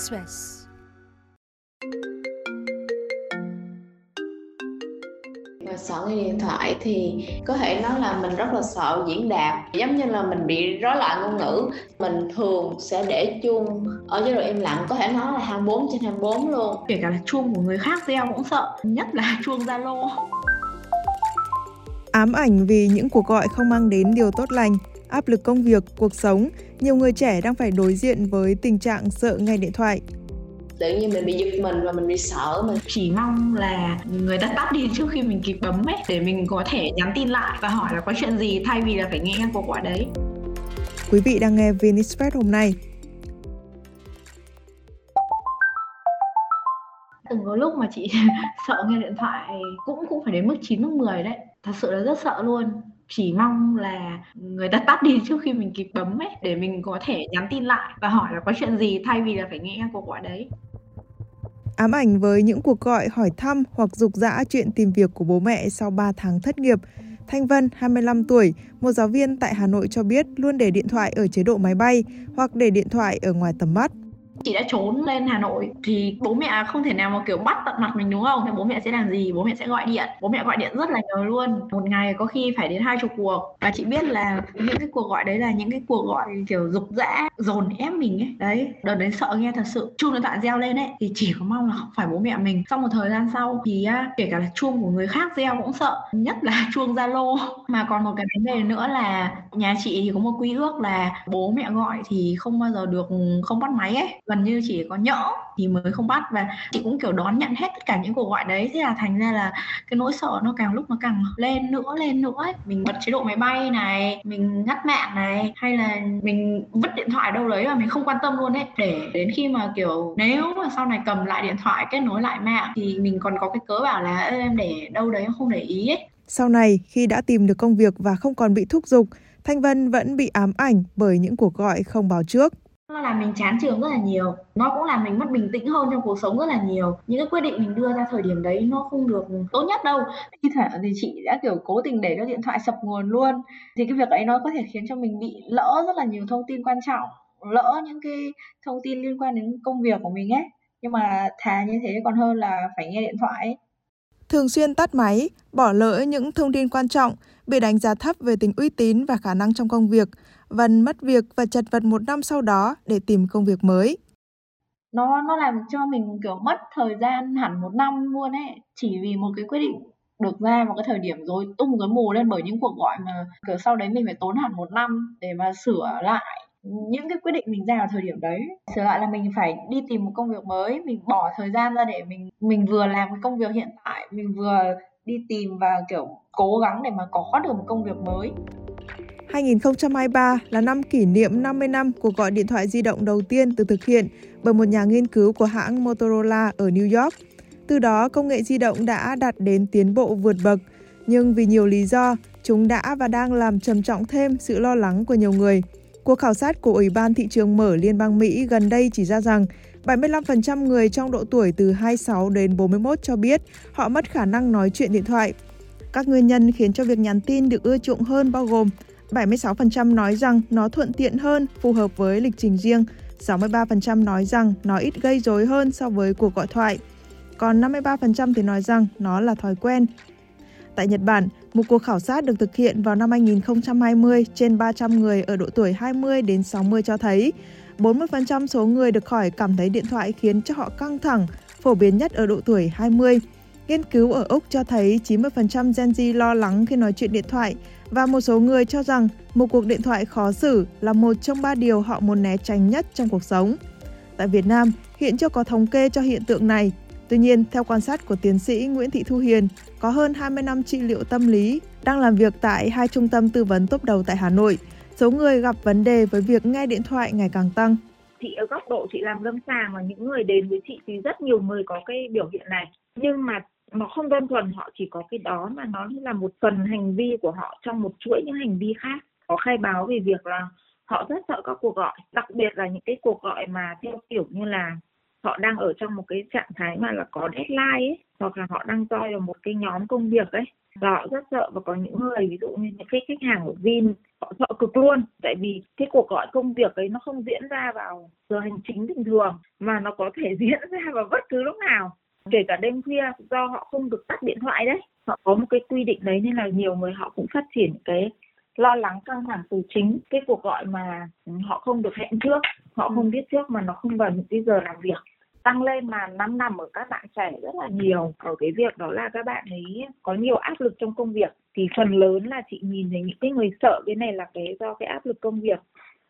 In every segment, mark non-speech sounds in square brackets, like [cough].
Express. Và sợ nghe điện thoại thì có thể nói là mình rất là sợ diễn đạt giống như là mình bị rối loạn ngôn ngữ mình thường sẽ để chuông ở chế độ im lặng có thể nói là 24 trên 24 luôn. Kể cả là chuông của người khác reo cũng sợ nhất là [laughs] chuông zalo. Ám ảnh vì những cuộc gọi không mang đến điều tốt lành áp lực công việc cuộc sống. Nhiều người trẻ đang phải đối diện với tình trạng sợ nghe điện thoại. Tự nhiên mình bị giật mình và mình bị sợ mình chỉ mong là người ta tắt đi trước khi mình kịp bấm ấy để mình có thể nhắn tin lại và hỏi là có chuyện gì thay vì là phải nghe cuộc gọi đấy. Quý vị đang nghe Vinexpress hôm nay. Từng có lúc mà chị [laughs] sợ nghe điện thoại cũng cũng phải đến mức 9 mức 10 đấy. Thật sự là rất sợ luôn chỉ mong là người ta tắt đi [laughs] trước khi mình kịp bấm ấy để mình có thể nhắn tin lại và hỏi là có chuyện gì thay vì là phải nghe cuộc gọi đấy ám ảnh với những cuộc gọi hỏi thăm hoặc dục dã chuyện tìm việc của bố mẹ sau 3 tháng thất nghiệp. Thanh Vân, 25 tuổi, một giáo viên tại Hà Nội cho biết luôn để điện thoại ở chế độ máy bay hoặc để điện thoại ở ngoài tầm mắt chị đã trốn lên Hà Nội thì bố mẹ không thể nào mà kiểu bắt tận mặt mình đúng không? Thì bố mẹ sẽ làm gì? Bố mẹ sẽ gọi điện. Bố mẹ gọi điện rất là nhiều luôn. Một ngày có khi phải đến hai chục cuộc. Và chị biết là những cái cuộc gọi đấy là những cái cuộc gọi kiểu dục dã, dồn ép mình ấy. Đấy, đợt đấy sợ nghe thật sự. Chuông điện thoại reo lên ấy thì chỉ có mong là không phải bố mẹ mình. Sau một thời gian sau thì kể cả là chuông của người khác reo cũng sợ. Nhất là [laughs] chuông Zalo. Mà còn một cái vấn đề nữa là nhà chị thì có một quy ước là bố mẹ gọi thì không bao giờ được không bắt máy ấy gần như chỉ có nhỡ thì mới không bắt. Và chị cũng, kiểu, đón nhận hết tất cả những cuộc gọi đấy. Thế là thành ra là cái nỗi sợ nó càng lúc nó càng lên nữa lên nữa ấy. mình bật chế độ máy bay này, mình ngắt mạng này, hay là mình vứt điện thoại đâu đấy và mình không quan tâm luôn đấy để đến khi mà, kiểu, nếu mà sau này cầm lại điện thoại, kết nối lại mạng thì mình còn có cái cớ bảo là em để đâu đấy không để ý ấy. Sau này, khi đã tìm được công việc và không còn bị thúc giục, Thanh Vân vẫn bị ám ảnh bởi những cuộc gọi không báo trước nó làm mình chán trường rất là nhiều. Nó cũng làm mình mất bình tĩnh hơn trong cuộc sống rất là nhiều. Những cái quyết định mình đưa ra thời điểm đấy nó không được tốt nhất đâu. Thi thoảng thì chị đã kiểu cố tình để cho điện thoại sập nguồn luôn. Thì cái việc ấy nó có thể khiến cho mình bị lỡ rất là nhiều thông tin quan trọng lỡ những cái thông tin liên quan đến công việc của mình ấy. Nhưng mà thà như thế còn hơn là phải nghe điện thoại ấy. Thường xuyên tắt máy, bỏ lỡ những thông tin quan trọng, bị đánh giá thấp về tính uy tín và khả năng trong công việc, Vân mất việc và chật vật một năm sau đó để tìm công việc mới. Nó nó làm cho mình kiểu mất thời gian hẳn một năm luôn ấy, chỉ vì một cái quyết định được ra một cái thời điểm rồi tung cái mù lên bởi những cuộc gọi mà kiểu sau đấy mình phải tốn hẳn một năm để mà sửa lại những cái quyết định mình ra vào thời điểm đấy. Sửa lại là mình phải đi tìm một công việc mới mình bỏ thời gian ra để mình mình vừa làm cái công việc hiện tại mình vừa đi tìm và kiểu cố gắng để mà có được một công việc mới. 2023 là năm kỷ niệm 50 năm cuộc gọi điện thoại di động đầu tiên được thực hiện bởi một nhà nghiên cứu của hãng Motorola ở New York. Từ đó, công nghệ di động đã đạt đến tiến bộ vượt bậc, nhưng vì nhiều lý do, chúng đã và đang làm trầm trọng thêm sự lo lắng của nhiều người. Cuộc khảo sát của Ủy ban Thị trường Mở Liên bang Mỹ gần đây chỉ ra rằng 75% người trong độ tuổi từ 26 đến 41 cho biết họ mất khả năng nói chuyện điện thoại. Các nguyên nhân khiến cho việc nhắn tin được ưa chuộng hơn bao gồm 76% nói rằng nó thuận tiện hơn, phù hợp với lịch trình riêng. 63% nói rằng nó ít gây rối hơn so với cuộc gọi thoại. Còn 53% thì nói rằng nó là thói quen. Tại Nhật Bản, một cuộc khảo sát được thực hiện vào năm 2020 trên 300 người ở độ tuổi 20 đến 60 cho thấy 40% số người được hỏi cảm thấy điện thoại khiến cho họ căng thẳng, phổ biến nhất ở độ tuổi 20. Nghiên cứu ở Úc cho thấy 90% Gen Z lo lắng khi nói chuyện điện thoại và một số người cho rằng một cuộc điện thoại khó xử là một trong ba điều họ muốn né tránh nhất trong cuộc sống. Tại Việt Nam, hiện chưa có thống kê cho hiện tượng này. Tuy nhiên, theo quan sát của tiến sĩ Nguyễn Thị Thu Hiền, có hơn 20 năm trị liệu tâm lý, đang làm việc tại hai trung tâm tư vấn tốt đầu tại Hà Nội. Số người gặp vấn đề với việc nghe điện thoại ngày càng tăng. Chị ở góc độ chị làm lâm sàng và những người đến với chị thì rất nhiều người có cái biểu hiện này. Nhưng mà nó không đơn thuần họ chỉ có cái đó mà nó là một phần hành vi của họ trong một chuỗi những hành vi khác. Có khai báo về việc là họ rất sợ các cuộc gọi, đặc biệt là những cái cuộc gọi mà theo kiểu như là họ đang ở trong một cái trạng thái mà là có deadline ấy, hoặc là họ đang coi vào một cái nhóm công việc ấy. Và họ rất sợ và có những người, ví dụ như những cái khách hàng của Vin, họ sợ cực luôn. Tại vì cái cuộc gọi công việc ấy nó không diễn ra vào giờ hành chính bình thường, mà nó có thể [laughs] diễn ra vào bất cứ lúc nào kể cả đêm khuya do họ không được tắt điện thoại đấy. Họ có một cái quy định đấy nên là nhiều người họ cũng phát triển cái lo lắng căng thẳng từ chính cái cuộc gọi mà họ không được hẹn trước họ không biết trước mà nó không vào những cái giờ làm việc. Tăng lên mà năm nằm ở các bạn trẻ rất là nhiều. Ở cái việc đó là các bạn ấy có nhiều áp lực trong công việc. Thì phần lớn là chị nhìn thấy những cái người sợ cái này là cái do cái áp lực công việc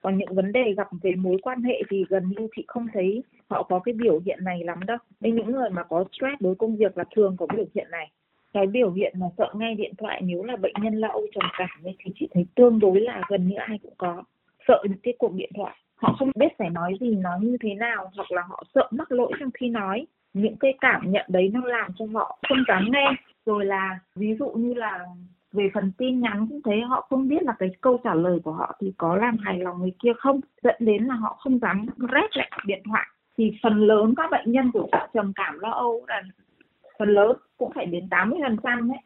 còn những vấn đề gặp về mối quan hệ thì gần như chị không thấy họ có cái biểu hiện này lắm đâu. Nên những người mà có stress đối công việc là thường có biểu hiện này. Cái biểu hiện mà sợ nghe điện thoại nếu là bệnh nhân lo âu trầm cảm ấy, thì chị thấy tương đối là gần như ai cũng có. Sợ những cái cuộc điện thoại. Họ không biết phải nói gì nói như thế nào hoặc là họ sợ mắc lỗi trong khi nói. Những cái cảm nhận đấy nó làm cho họ không dám nghe. Rồi là ví dụ như là về phần tin nhắn cũng thế, họ không biết là cái câu trả lời của họ thì có làm hài lòng người kia không? Dẫn đến là họ không dám rét lại điện thoại. Thì phần lớn các bệnh nhân của trầm cảm lo âu là phần lớn cũng phải đến 80 phần trăm đấy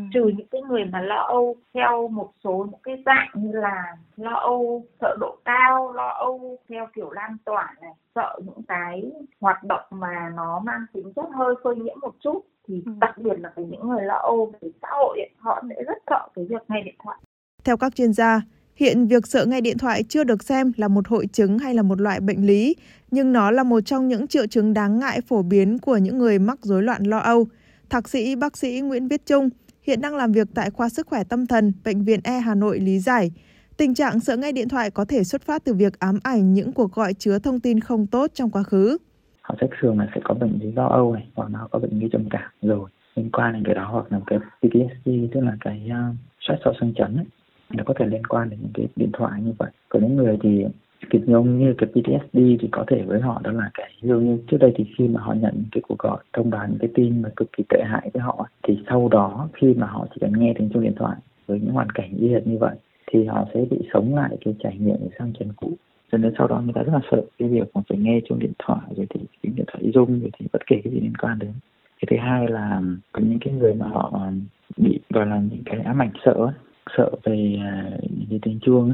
ừ. trừ những cái người mà lo âu theo một số những cái dạng như là lo âu sợ độ cao lo âu theo kiểu lan tỏa này sợ những cái hoạt động mà nó mang tính chất hơi phơi nhiễm một chút thì ừ. đặc biệt là với những người lo âu về xã hội ấy, họ sẽ rất sợ cái việc nghe điện thoại theo các chuyên gia Hiện việc sợ nghe điện thoại chưa được xem là một hội chứng hay là một loại bệnh lý, nhưng nó là một trong những triệu chứng đáng ngại phổ biến của những người mắc rối loạn lo âu. Thạc sĩ bác sĩ Nguyễn Viết Trung hiện đang làm việc tại khoa sức khỏe tâm thần Bệnh viện E Hà Nội lý giải. Tình trạng sợ nghe điện thoại có thể xuất phát từ việc ám ảnh những cuộc gọi chứa thông tin không tốt trong quá khứ. Họ sẽ thường là sẽ có bệnh lý lo âu này, hoặc nó có bệnh lý trầm cảm rồi liên quan đến cái đó hoặc là cái PTSD tức là cái uh, stress sau xương chấn ấy nó có thể liên quan đến những cái điện thoại như vậy Còn những người thì kịch giống như cái PTSD thì có thể với họ đó là cái ví dụ như trước đây thì khi mà họ nhận cái cuộc gọi, thông báo những cái tin mà cực kỳ tệ hại với họ, thì sau đó khi mà họ chỉ cần nghe tiếng chuông điện thoại với những hoàn cảnh y hệt như vậy, thì họ sẽ bị sống lại cái trải nghiệm sang trần cũ. Cho nên sau đó người ta rất là sợ cái việc mà phải nghe chuông điện thoại, rồi thì cái điện thoại rung, rồi thì bất kể cái gì liên quan đến. Cái thứ hai là có những cái người mà họ bị gọi là những cái ám ảnh sợ sợ về à, những cái tiếng chuông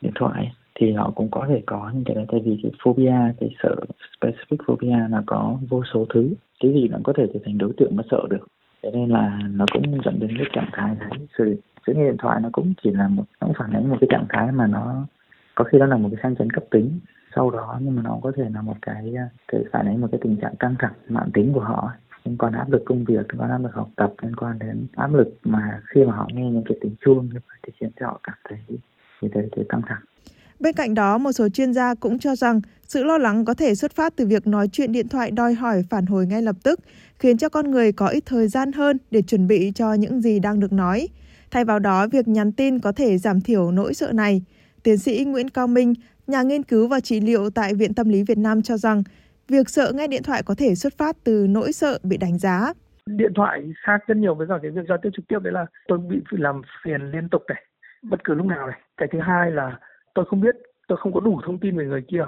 điện thoại thì họ cũng có thể có những cái đấy. Tại vì cái phobia, cái sợ, specific phobia là có vô số thứ. Cái gì nó có thể trở thành đối tượng mà sợ được. Thế nên là nó cũng dẫn đến cái trạng thái đấy. Sự sự nghe điện thoại nó cũng chỉ là một, nó cũng phản ánh một cái trạng thái mà nó có khi đó là một cái sang chấn cấp tính. Sau đó nhưng mà nó có thể là một cái cái phản ánh một cái tình trạng căng thẳng, mạng tính của họ. Liên quan áp lực công việc liên quan áp lực học tập liên quan đến áp lực mà khi mà họ nghe những cái tiếng chuông như vậy thì khiến cho họ cảm thấy như thế thì căng thẳng. Bên cạnh đó, một số chuyên gia cũng cho rằng sự lo lắng có thể xuất phát từ việc nói chuyện điện thoại đòi hỏi phản hồi ngay lập tức, khiến cho con người có ít thời gian hơn để chuẩn bị cho những gì đang được nói. Thay vào đó, việc nhắn tin có thể giảm thiểu nỗi sợ này. Tiến sĩ Nguyễn Cao Minh, nhà nghiên cứu và trị liệu tại Viện Tâm lý Việt Nam cho rằng, việc sợ nghe điện thoại có thể xuất phát từ nỗi sợ bị đánh giá. Điện thoại khác rất nhiều với cả cái việc giao tiếp trực tiếp đấy là tôi bị làm phiền liên tục này, bất cứ lúc nào này. Cái thứ hai là tôi không biết, tôi không có đủ thông tin về người kia.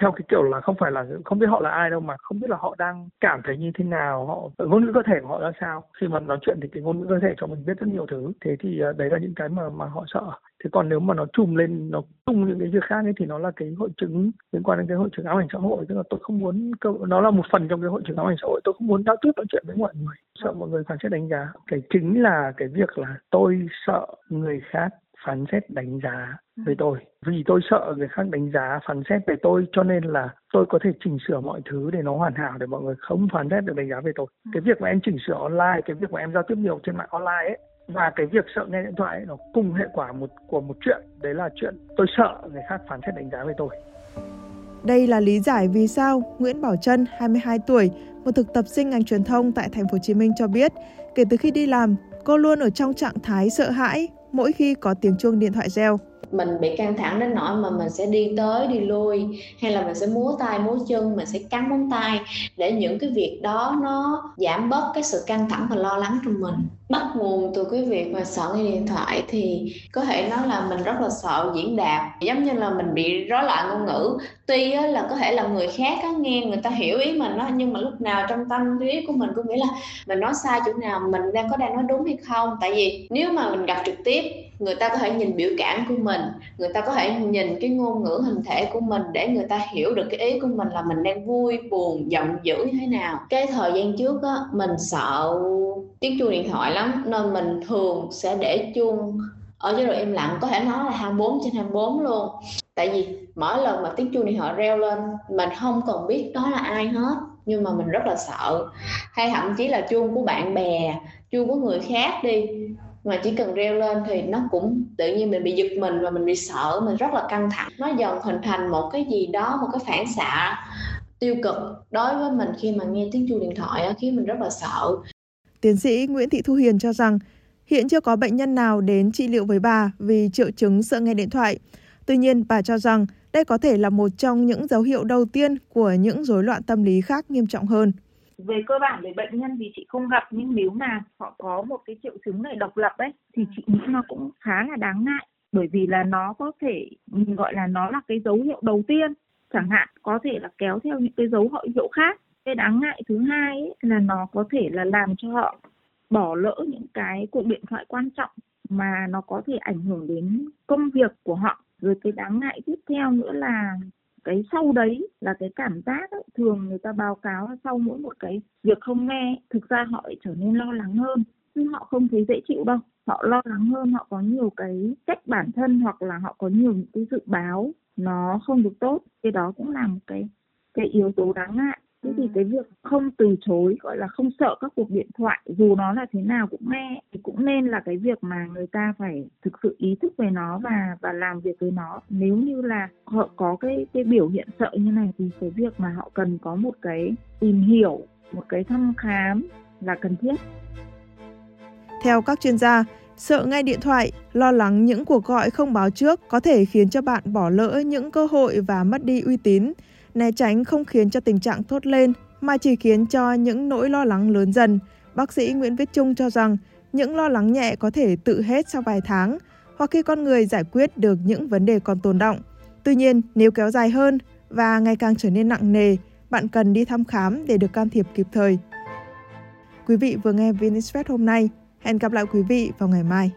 Theo cái kiểu là không phải là, không biết họ là ai đâu mà không biết là họ đang cảm thấy như thế nào, họ, ngôn ngữ cơ thể của họ ra sao. Khi mà nói chuyện thì cái ngôn ngữ cơ thể cho mình biết rất nhiều thứ. Thế thì à, đấy là những cái mà mà họ sợ. Thế còn nếu mà nó trùm lên, nó tung những cái việc khác ấy thì nó là cái hội chứng liên quan đến cái hội chứng ám ảnh xã hội. Tức là tôi không muốn nó là một phần trong cái hội chứng ám ảnh xã hội. Tôi không muốn giao tiếp nói chuyện với mọi người. Sợ mọi người phán xét đánh giá. Cái chính là cái việc là tôi sợ người khác phán xét đánh giá về tôi. Vì tôi sợ người khác đánh giá phán xét về tôi cho nên là tôi có thể chỉnh sửa mọi thứ để nó hoàn hảo để mọi người không phán xét được đánh giá về tôi. Cái việc mà em chỉnh sửa online cái việc mà em giao tiếp nhiều trên mạng online ấy và cái việc sợ nghe điện thoại ấy, nó cùng hệ quả một của một chuyện. Đấy là chuyện tôi sợ người khác phán xét đánh giá về tôi. Đây là lý giải vì sao Nguyễn Bảo Trân, 22 tuổi, một thực tập sinh ngành truyền thông tại thành phố Hồ Chí Minh cho biết, kể từ khi đi làm, cô luôn ở trong trạng thái sợ hãi mỗi khi có tiếng chuông điện thoại reo. Mình bị căng thẳng đến nỗi mà mình sẽ đi tới, đi lui, hay là mình sẽ múa tay, múa chân, mình sẽ cắn móng tay để những cái việc đó nó giảm bớt cái sự căng thẳng và lo lắng trong mình bắt nguồn từ cái việc mà sợ nghe điện thoại thì có thể nói là mình rất là sợ diễn đạt. Giống như là mình bị rối loạn ngôn ngữ. Tuy là có thể là người khác á, nghe người ta hiểu ý mình đó nhưng mà lúc nào trong tâm trí của mình cũng nghĩ là mình nói sai chỗ nào mình đang có đang nói đúng hay không. Tại vì nếu mà mình gặp trực tiếp người ta có thể nhìn biểu cảm của mình người ta có thể nhìn cái ngôn ngữ hình thể của mình để người ta hiểu được cái ý của mình là mình đang vui buồn giận dữ như thế nào. Cái thời gian trước á mình sợ tiếng chuông điện thoại lắm nên mình thường sẽ để chuông ở chế độ im lặng, có thể nói là 24 trên 24 luôn. Tại vì mỗi lần mà tiếng chuông điện thoại reo lên, mình không cần biết đó là ai hết, nhưng mà mình rất là sợ. Hay thậm chí là chuông của bạn bè, chuông của người khác đi, mà chỉ cần reo lên thì nó cũng tự nhiên mình bị giật mình và mình bị sợ, mình rất là căng thẳng. Nó dần hình thành một cái gì đó, một cái phản xạ tiêu cực đối với mình khi mà nghe tiếng chuông điện thoại khiến mình rất là sợ. Tiến sĩ Nguyễn Thị Thu Hiền cho rằng hiện chưa có bệnh nhân nào đến trị liệu với bà vì triệu chứng sợ nghe điện thoại. Tuy nhiên, bà cho rằng đây có thể là một trong những dấu hiệu đầu tiên của những rối loạn tâm lý khác nghiêm trọng hơn. Về cơ bản về bệnh nhân thì chị không gặp nhưng nếu mà họ có một cái triệu chứng này độc lập ấy thì chị nghĩ nó cũng khá là đáng ngại bởi vì là nó có thể mình gọi là nó là cái dấu hiệu đầu tiên chẳng hạn có thể là kéo theo những cái dấu hiệu khác cái đáng ngại thứ hai ấy, là nó có thể là làm cho họ bỏ lỡ những cái cuộc điện thoại quan trọng mà nó có thể ảnh hưởng đến công việc của họ. Rồi cái đáng ngại tiếp theo nữa là cái sau đấy là cái cảm giác ấy, thường người ta báo cáo là sau mỗi một cái việc không nghe thực ra họ lại trở nên lo lắng hơn. Nhưng họ không thấy dễ chịu đâu họ lo lắng hơn họ có nhiều cái cách bản thân hoặc là họ có nhiều những cái dự báo nó không được tốt. Cái đó cũng là một cái cái yếu tố đáng ngại thế thì cái việc không từ chối gọi là không sợ các cuộc điện thoại dù nó là thế nào cũng nghe thì cũng nên là cái việc mà người ta phải thực sự ý thức về nó và và làm việc với nó. Nếu như là họ có cái cái biểu hiện sợ như này thì cái việc mà họ cần có một cái tìm hiểu một cái thăm khám là cần thiết. Theo các chuyên gia sợ nghe điện thoại, lo lắng những cuộc gọi không báo trước có thể khiến cho bạn bỏ lỡ những cơ hội và mất đi uy tín né tránh không khiến cho tình trạng thốt lên mà chỉ khiến cho những nỗi lo lắng lớn dần. Bác sĩ Nguyễn Viết Trung cho rằng những lo lắng nhẹ có thể tự hết sau vài tháng hoặc khi con người giải quyết được những vấn đề còn tồn động. Tuy nhiên, nếu kéo dài hơn và ngày càng trở nên nặng nề, bạn cần đi thăm khám để được can thiệp kịp thời. Quý vị vừa nghe Vinisfet hôm nay. Hẹn gặp lại quý vị vào ngày mai.